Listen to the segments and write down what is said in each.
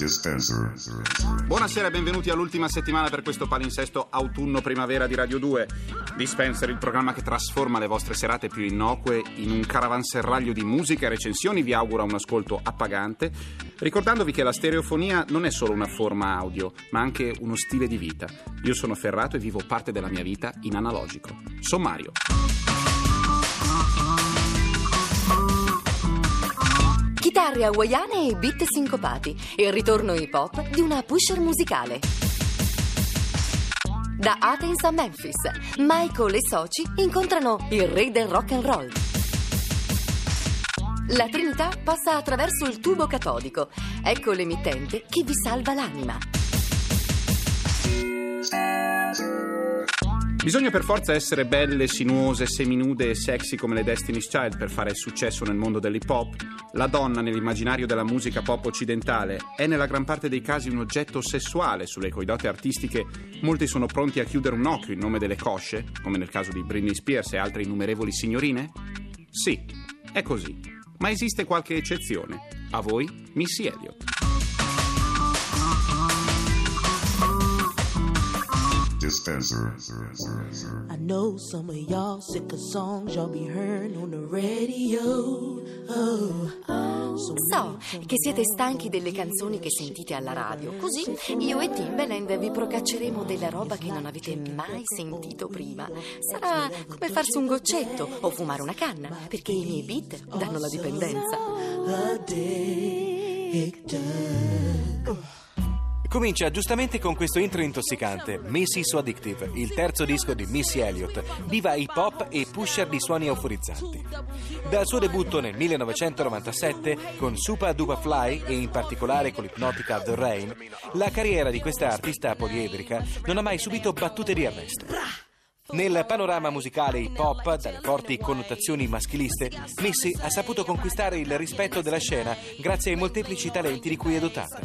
Dispenser. Buonasera e benvenuti all'ultima settimana per questo palinsesto autunno-primavera di Radio 2. Dispenser, il programma che trasforma le vostre serate più innocue in un caravanserraglio di musica e recensioni, vi augura un ascolto appagante, ricordandovi che la stereofonia non è solo una forma audio, ma anche uno stile di vita. Io sono Ferrato e vivo parte della mia vita in analogico. Sommario. Chitarre hawaiane e beat sincopati. Il ritorno hip hop di una pusher musicale. Da Athens a Memphis, Michael e soci incontrano il re del rock and roll. La Trinità passa attraverso il tubo catodico. Ecco l'emittente che vi salva l'anima. Bisogna per forza essere belle, sinuose, seminude e sexy come le Destiny's Child per fare successo nel mondo dell'hip hop. La donna nell'immaginario della musica pop occidentale è nella gran parte dei casi un oggetto sessuale sulle cui doti artistiche molti sono pronti a chiudere un occhio in nome delle cosce, come nel caso di Britney Spears e altre innumerevoli signorine? Sì, è così. Ma esiste qualche eccezione. A voi, Missy Elliott. Dispenser. I know some of y'all sick of songs y'all be hearing on the radio. Oh, so che siete stanchi delle canzoni che sentite alla radio. Così io e Timbaland vi procacceremo della roba che non avete mai sentito prima. Sarà come farsi un goccetto o fumare una canna, perché i miei beat danno la dipendenza. addicted. Comincia giustamente con questo intro intossicante, Missy So Addictive, il terzo disco di Missy Elliott, diva hip hop e pusher di suoni euforizzanti. Dal suo debutto nel 1997 con Supa Dupa Fly e in particolare con l'ipnotica The Rain, la carriera di questa artista poliedrica non ha mai subito battute di arresto. Nel panorama musicale hip hop, dalle forti connotazioni maschiliste, Missy ha saputo conquistare il rispetto della scena grazie ai molteplici talenti di cui è dotata.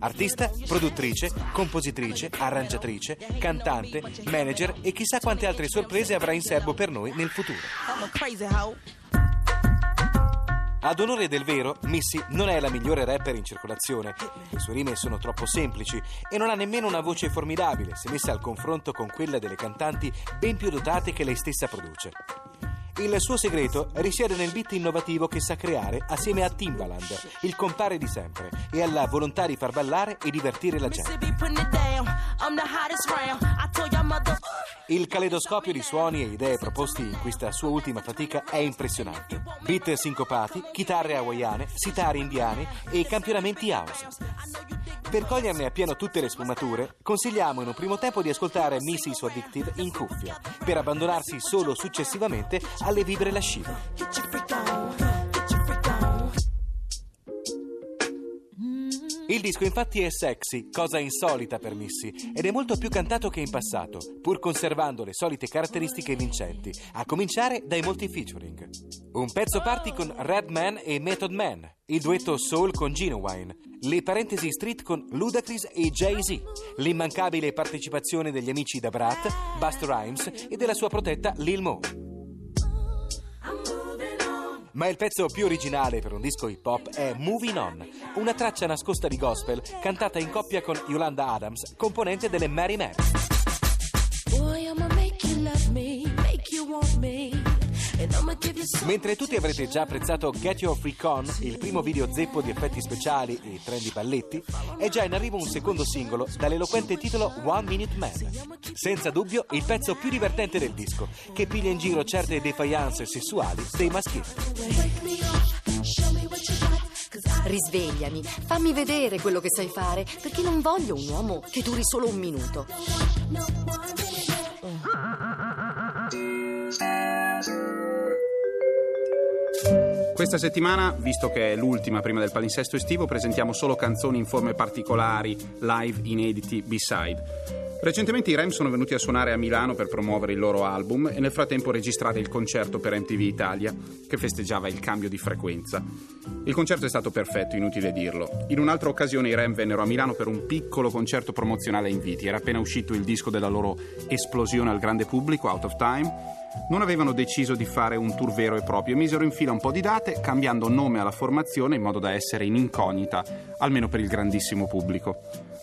Artista, produttrice, compositrice, arrangiatrice, cantante, manager e chissà quante altre sorprese avrà in serbo per noi nel futuro. Ad onore del vero, Missy non è la migliore rapper in circolazione. Le sue rime sono troppo semplici e non ha nemmeno una voce formidabile se messa al confronto con quella delle cantanti ben più dotate che lei stessa produce. Il suo segreto risiede nel beat innovativo che sa creare assieme a Timbaland, il compare di sempre, e alla volontà di far ballare e divertire la gente. Il caleidoscopio di suoni e idee proposti in questa sua ultima fatica è impressionante. Beat sincopati, chitarre hawaiane, sitari indiani e campionamenti house. Per coglierne appieno tutte le sfumature, consigliamo in un primo tempo di ascoltare su Addictive in cuffia, per abbandonarsi solo successivamente alle vibre lascive. Il disco infatti è sexy, cosa insolita per Missy, ed è molto più cantato che in passato, pur conservando le solite caratteristiche vincenti, a cominciare dai molti featuring. Un pezzo party con Redman e Method Man, il duetto soul con Genuine, le parentesi street con Ludacris e Jay-Z, l'immancabile partecipazione degli amici da Brat, Busta Rhymes e della sua protetta Lil Mo. Ma il pezzo più originale per un disco hip hop è Moving On, una traccia nascosta di gospel cantata in coppia con Yolanda Adams, componente delle Mary Mary. Mentre tutti avrete già apprezzato Get Your Freak On, il primo video zeppo di effetti speciali e trendy balletti, è già in arrivo un secondo singolo dall'eloquente titolo One Minute Man. Senza dubbio il pezzo più divertente del disco, che piglia in giro certe defiance sessuali dei maschietti. Risvegliami, fammi vedere quello che sai fare, perché non voglio un uomo che duri solo un minuto. Questa settimana, visto che è l'ultima prima del palinsesto estivo, presentiamo solo canzoni in forme particolari, live, inediti, B-side. Recentemente i Rem sono venuti a suonare a Milano per promuovere il loro album e nel frattempo registrare il concerto per MTV Italia, che festeggiava il cambio di frequenza. Il concerto è stato perfetto, inutile dirlo. In un'altra occasione i Rem vennero a Milano per un piccolo concerto promozionale a inviti. Era appena uscito il disco della loro esplosione al grande pubblico, Out of Time. Non avevano deciso di fare un tour vero e proprio misero in fila un po' di date, cambiando nome alla formazione in modo da essere in incognita, almeno per il grandissimo pubblico.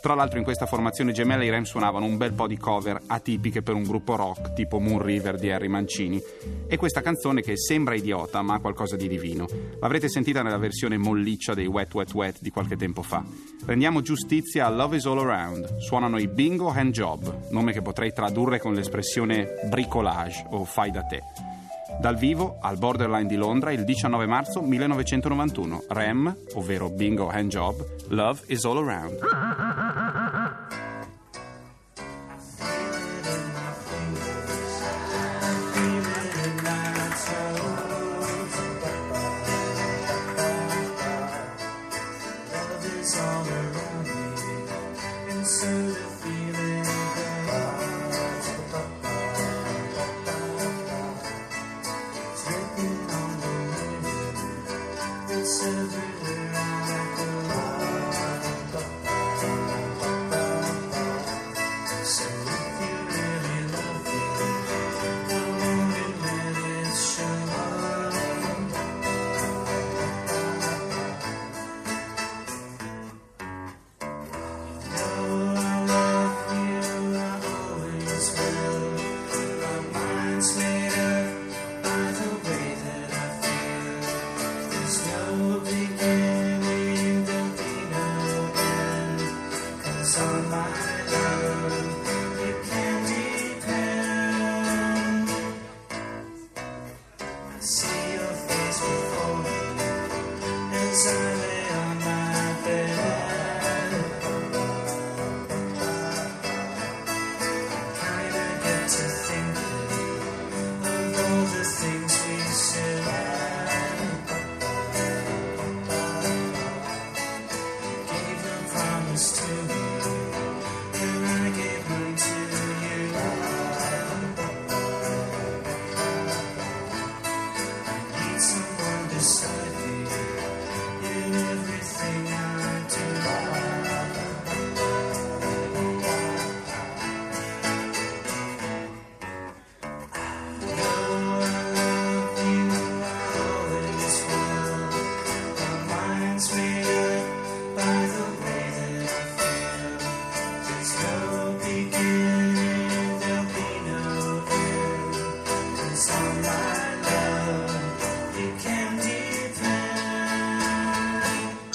Tra l'altro in questa formazione gemella i Rem suonavano un bel po' di cover atipiche per un gruppo rock tipo Moon River di Harry Mancini e questa canzone che sembra idiota ma ha qualcosa di divino. L'avrete sentita nella versione molliccia dei Wet Wet Wet di qualche tempo fa. Rendiamo giustizia a Love is All Around. Suonano i Bingo Hand Job, nome che potrei tradurre con l'espressione bricolage o fai da te. Dal vivo al Borderline di Londra il 19 marzo 1991. Rem, ovvero Bingo Hand Job, Love is All Around. Yes.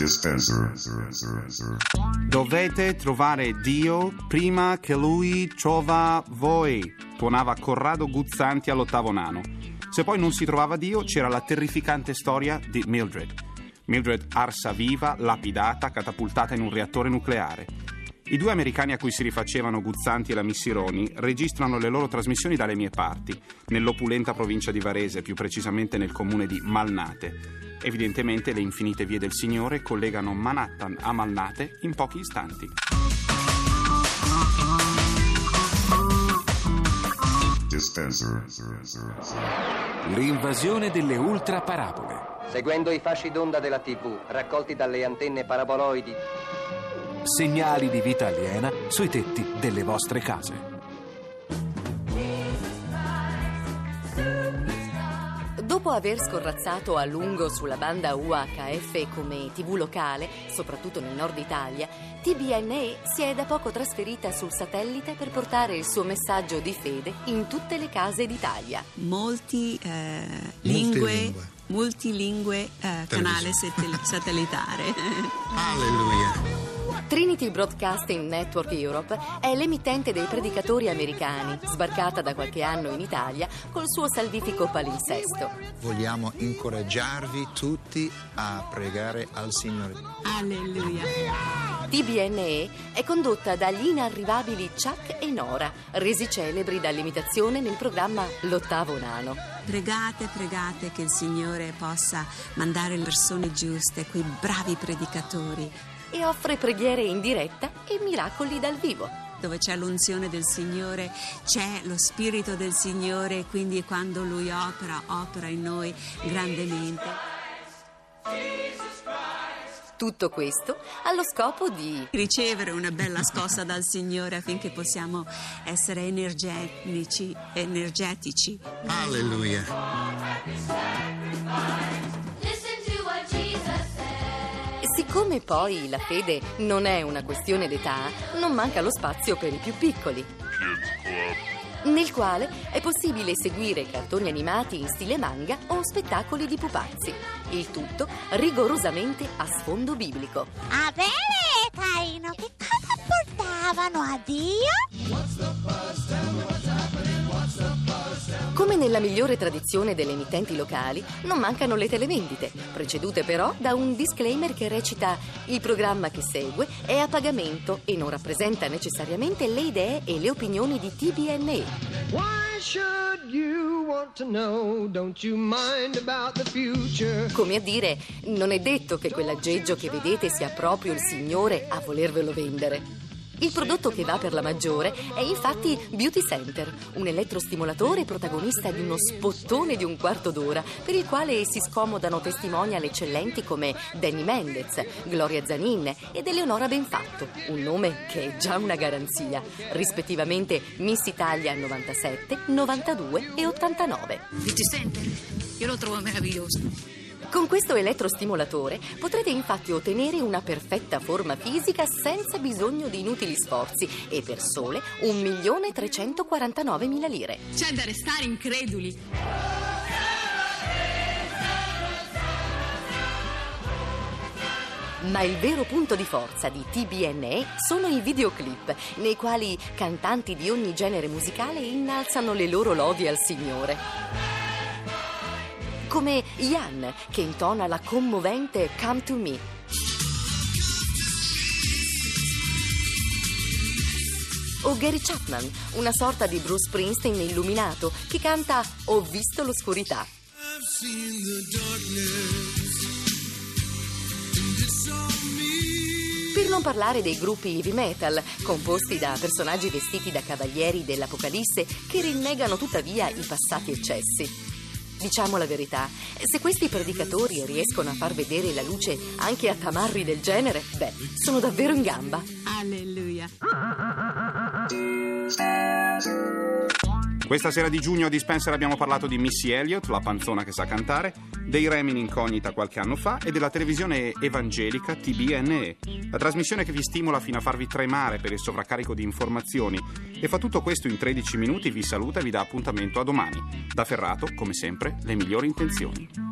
Dispenser. Dovete trovare Dio prima che lui trova voi, tuonava Corrado Guzzanti all'ottavo nano. Se poi non si trovava Dio, c'era la terrificante storia di Mildred. Mildred arsa viva, lapidata, catapultata in un reattore nucleare. I due americani a cui si rifacevano Guzzanti e la Missironi registrano le loro trasmissioni dalle mie parti, nell'opulenta provincia di Varese, più precisamente nel comune di Malnate. Evidentemente le infinite vie del Signore collegano Manhattan a Malnate in pochi istanti. L'invasione delle ultraparabole. Seguendo i fasci d'onda della TV, raccolti dalle antenne paraboloidi, Segnali di vita aliena sui tetti delle vostre case. Dopo aver scorrazzato a lungo sulla banda UHF come TV locale, soprattutto nel nord Italia, TBNE si è da poco trasferita sul satellite per portare il suo messaggio di fede in tutte le case d'Italia. Molti, eh, lingue, lingue. multilingue eh, canale satell- satellitare. Alleluia. Trinity Broadcasting Network Europe è l'emittente dei predicatori americani, sbarcata da qualche anno in Italia col suo salvifico palinsesto. Vogliamo incoraggiarvi tutti a pregare al Signore. Alleluia. TBNE è condotta dagli inarrivabili Chuck e Nora, resi celebri dall'imitazione nel programma L'ottavo nano. Pregate, pregate che il Signore possa mandare le persone giuste, quei bravi predicatori. E offre preghiere in diretta e miracoli dal vivo. dove c'è l'unzione del Signore, c'è lo Spirito del Signore, quindi quando Lui opera, opera in noi grandemente. Tutto questo allo scopo di ricevere una bella scossa dal Signore affinché possiamo essere energetici, energetici. Alleluia. Siccome poi la fede non è una questione d'età, non manca lo spazio per i più piccoli. Nel quale è possibile seguire cartoni animati in stile manga o spettacoli di pupazzi. Il tutto rigorosamente a sfondo biblico. A bene, Caino, che cosa portavano a Dio? Come nella migliore tradizione delle emittenti locali, non mancano le televendite, precedute però da un disclaimer che recita il programma che segue è a pagamento e non rappresenta necessariamente le idee e le opinioni di TBNE. Come a dire, non è detto che quell'aggeggio che vedete sia proprio il Signore a volervelo vendere. Il prodotto che va per la maggiore è infatti Beauty Center, un elettrostimolatore protagonista di uno spottone di un quarto d'ora per il quale si scomodano testimonial eccellenti come Danny Mendez, Gloria Zanin ed Eleonora Benfatto, un nome che è già una garanzia, rispettivamente Miss Italia 97, 92 e 89. Beauty Center, io lo trovo meraviglioso. Con questo elettrostimolatore potrete infatti ottenere una perfetta forma fisica senza bisogno di inutili sforzi e per sole 1.349.000 lire. C'è da restare increduli. Ma il vero punto di forza di TBNE sono i videoclip, nei quali cantanti di ogni genere musicale innalzano le loro lodi al Signore come Ian che intona la commovente Come to Me. O Gary Chapman, una sorta di Bruce Springsteen illuminato che canta Ho visto l'oscurità. Per non parlare dei gruppi heavy metal, composti da personaggi vestiti da cavalieri dell'Apocalisse che rinnegano tuttavia i passati eccessi. Diciamo la verità, se questi predicatori riescono a far vedere la luce anche a tamarri del genere, beh, sono davvero in gamba. Alleluia. Questa sera di giugno a Dispenser abbiamo parlato di Missy Elliott, la panzona che sa cantare, dei Remi in incognita qualche anno fa e della televisione evangelica TBNE, la trasmissione che vi stimola fino a farvi tremare per il sovraccarico di informazioni e fa tutto questo in 13 minuti, vi saluta e vi dà appuntamento a domani. Da Ferrato, come sempre, le migliori intenzioni.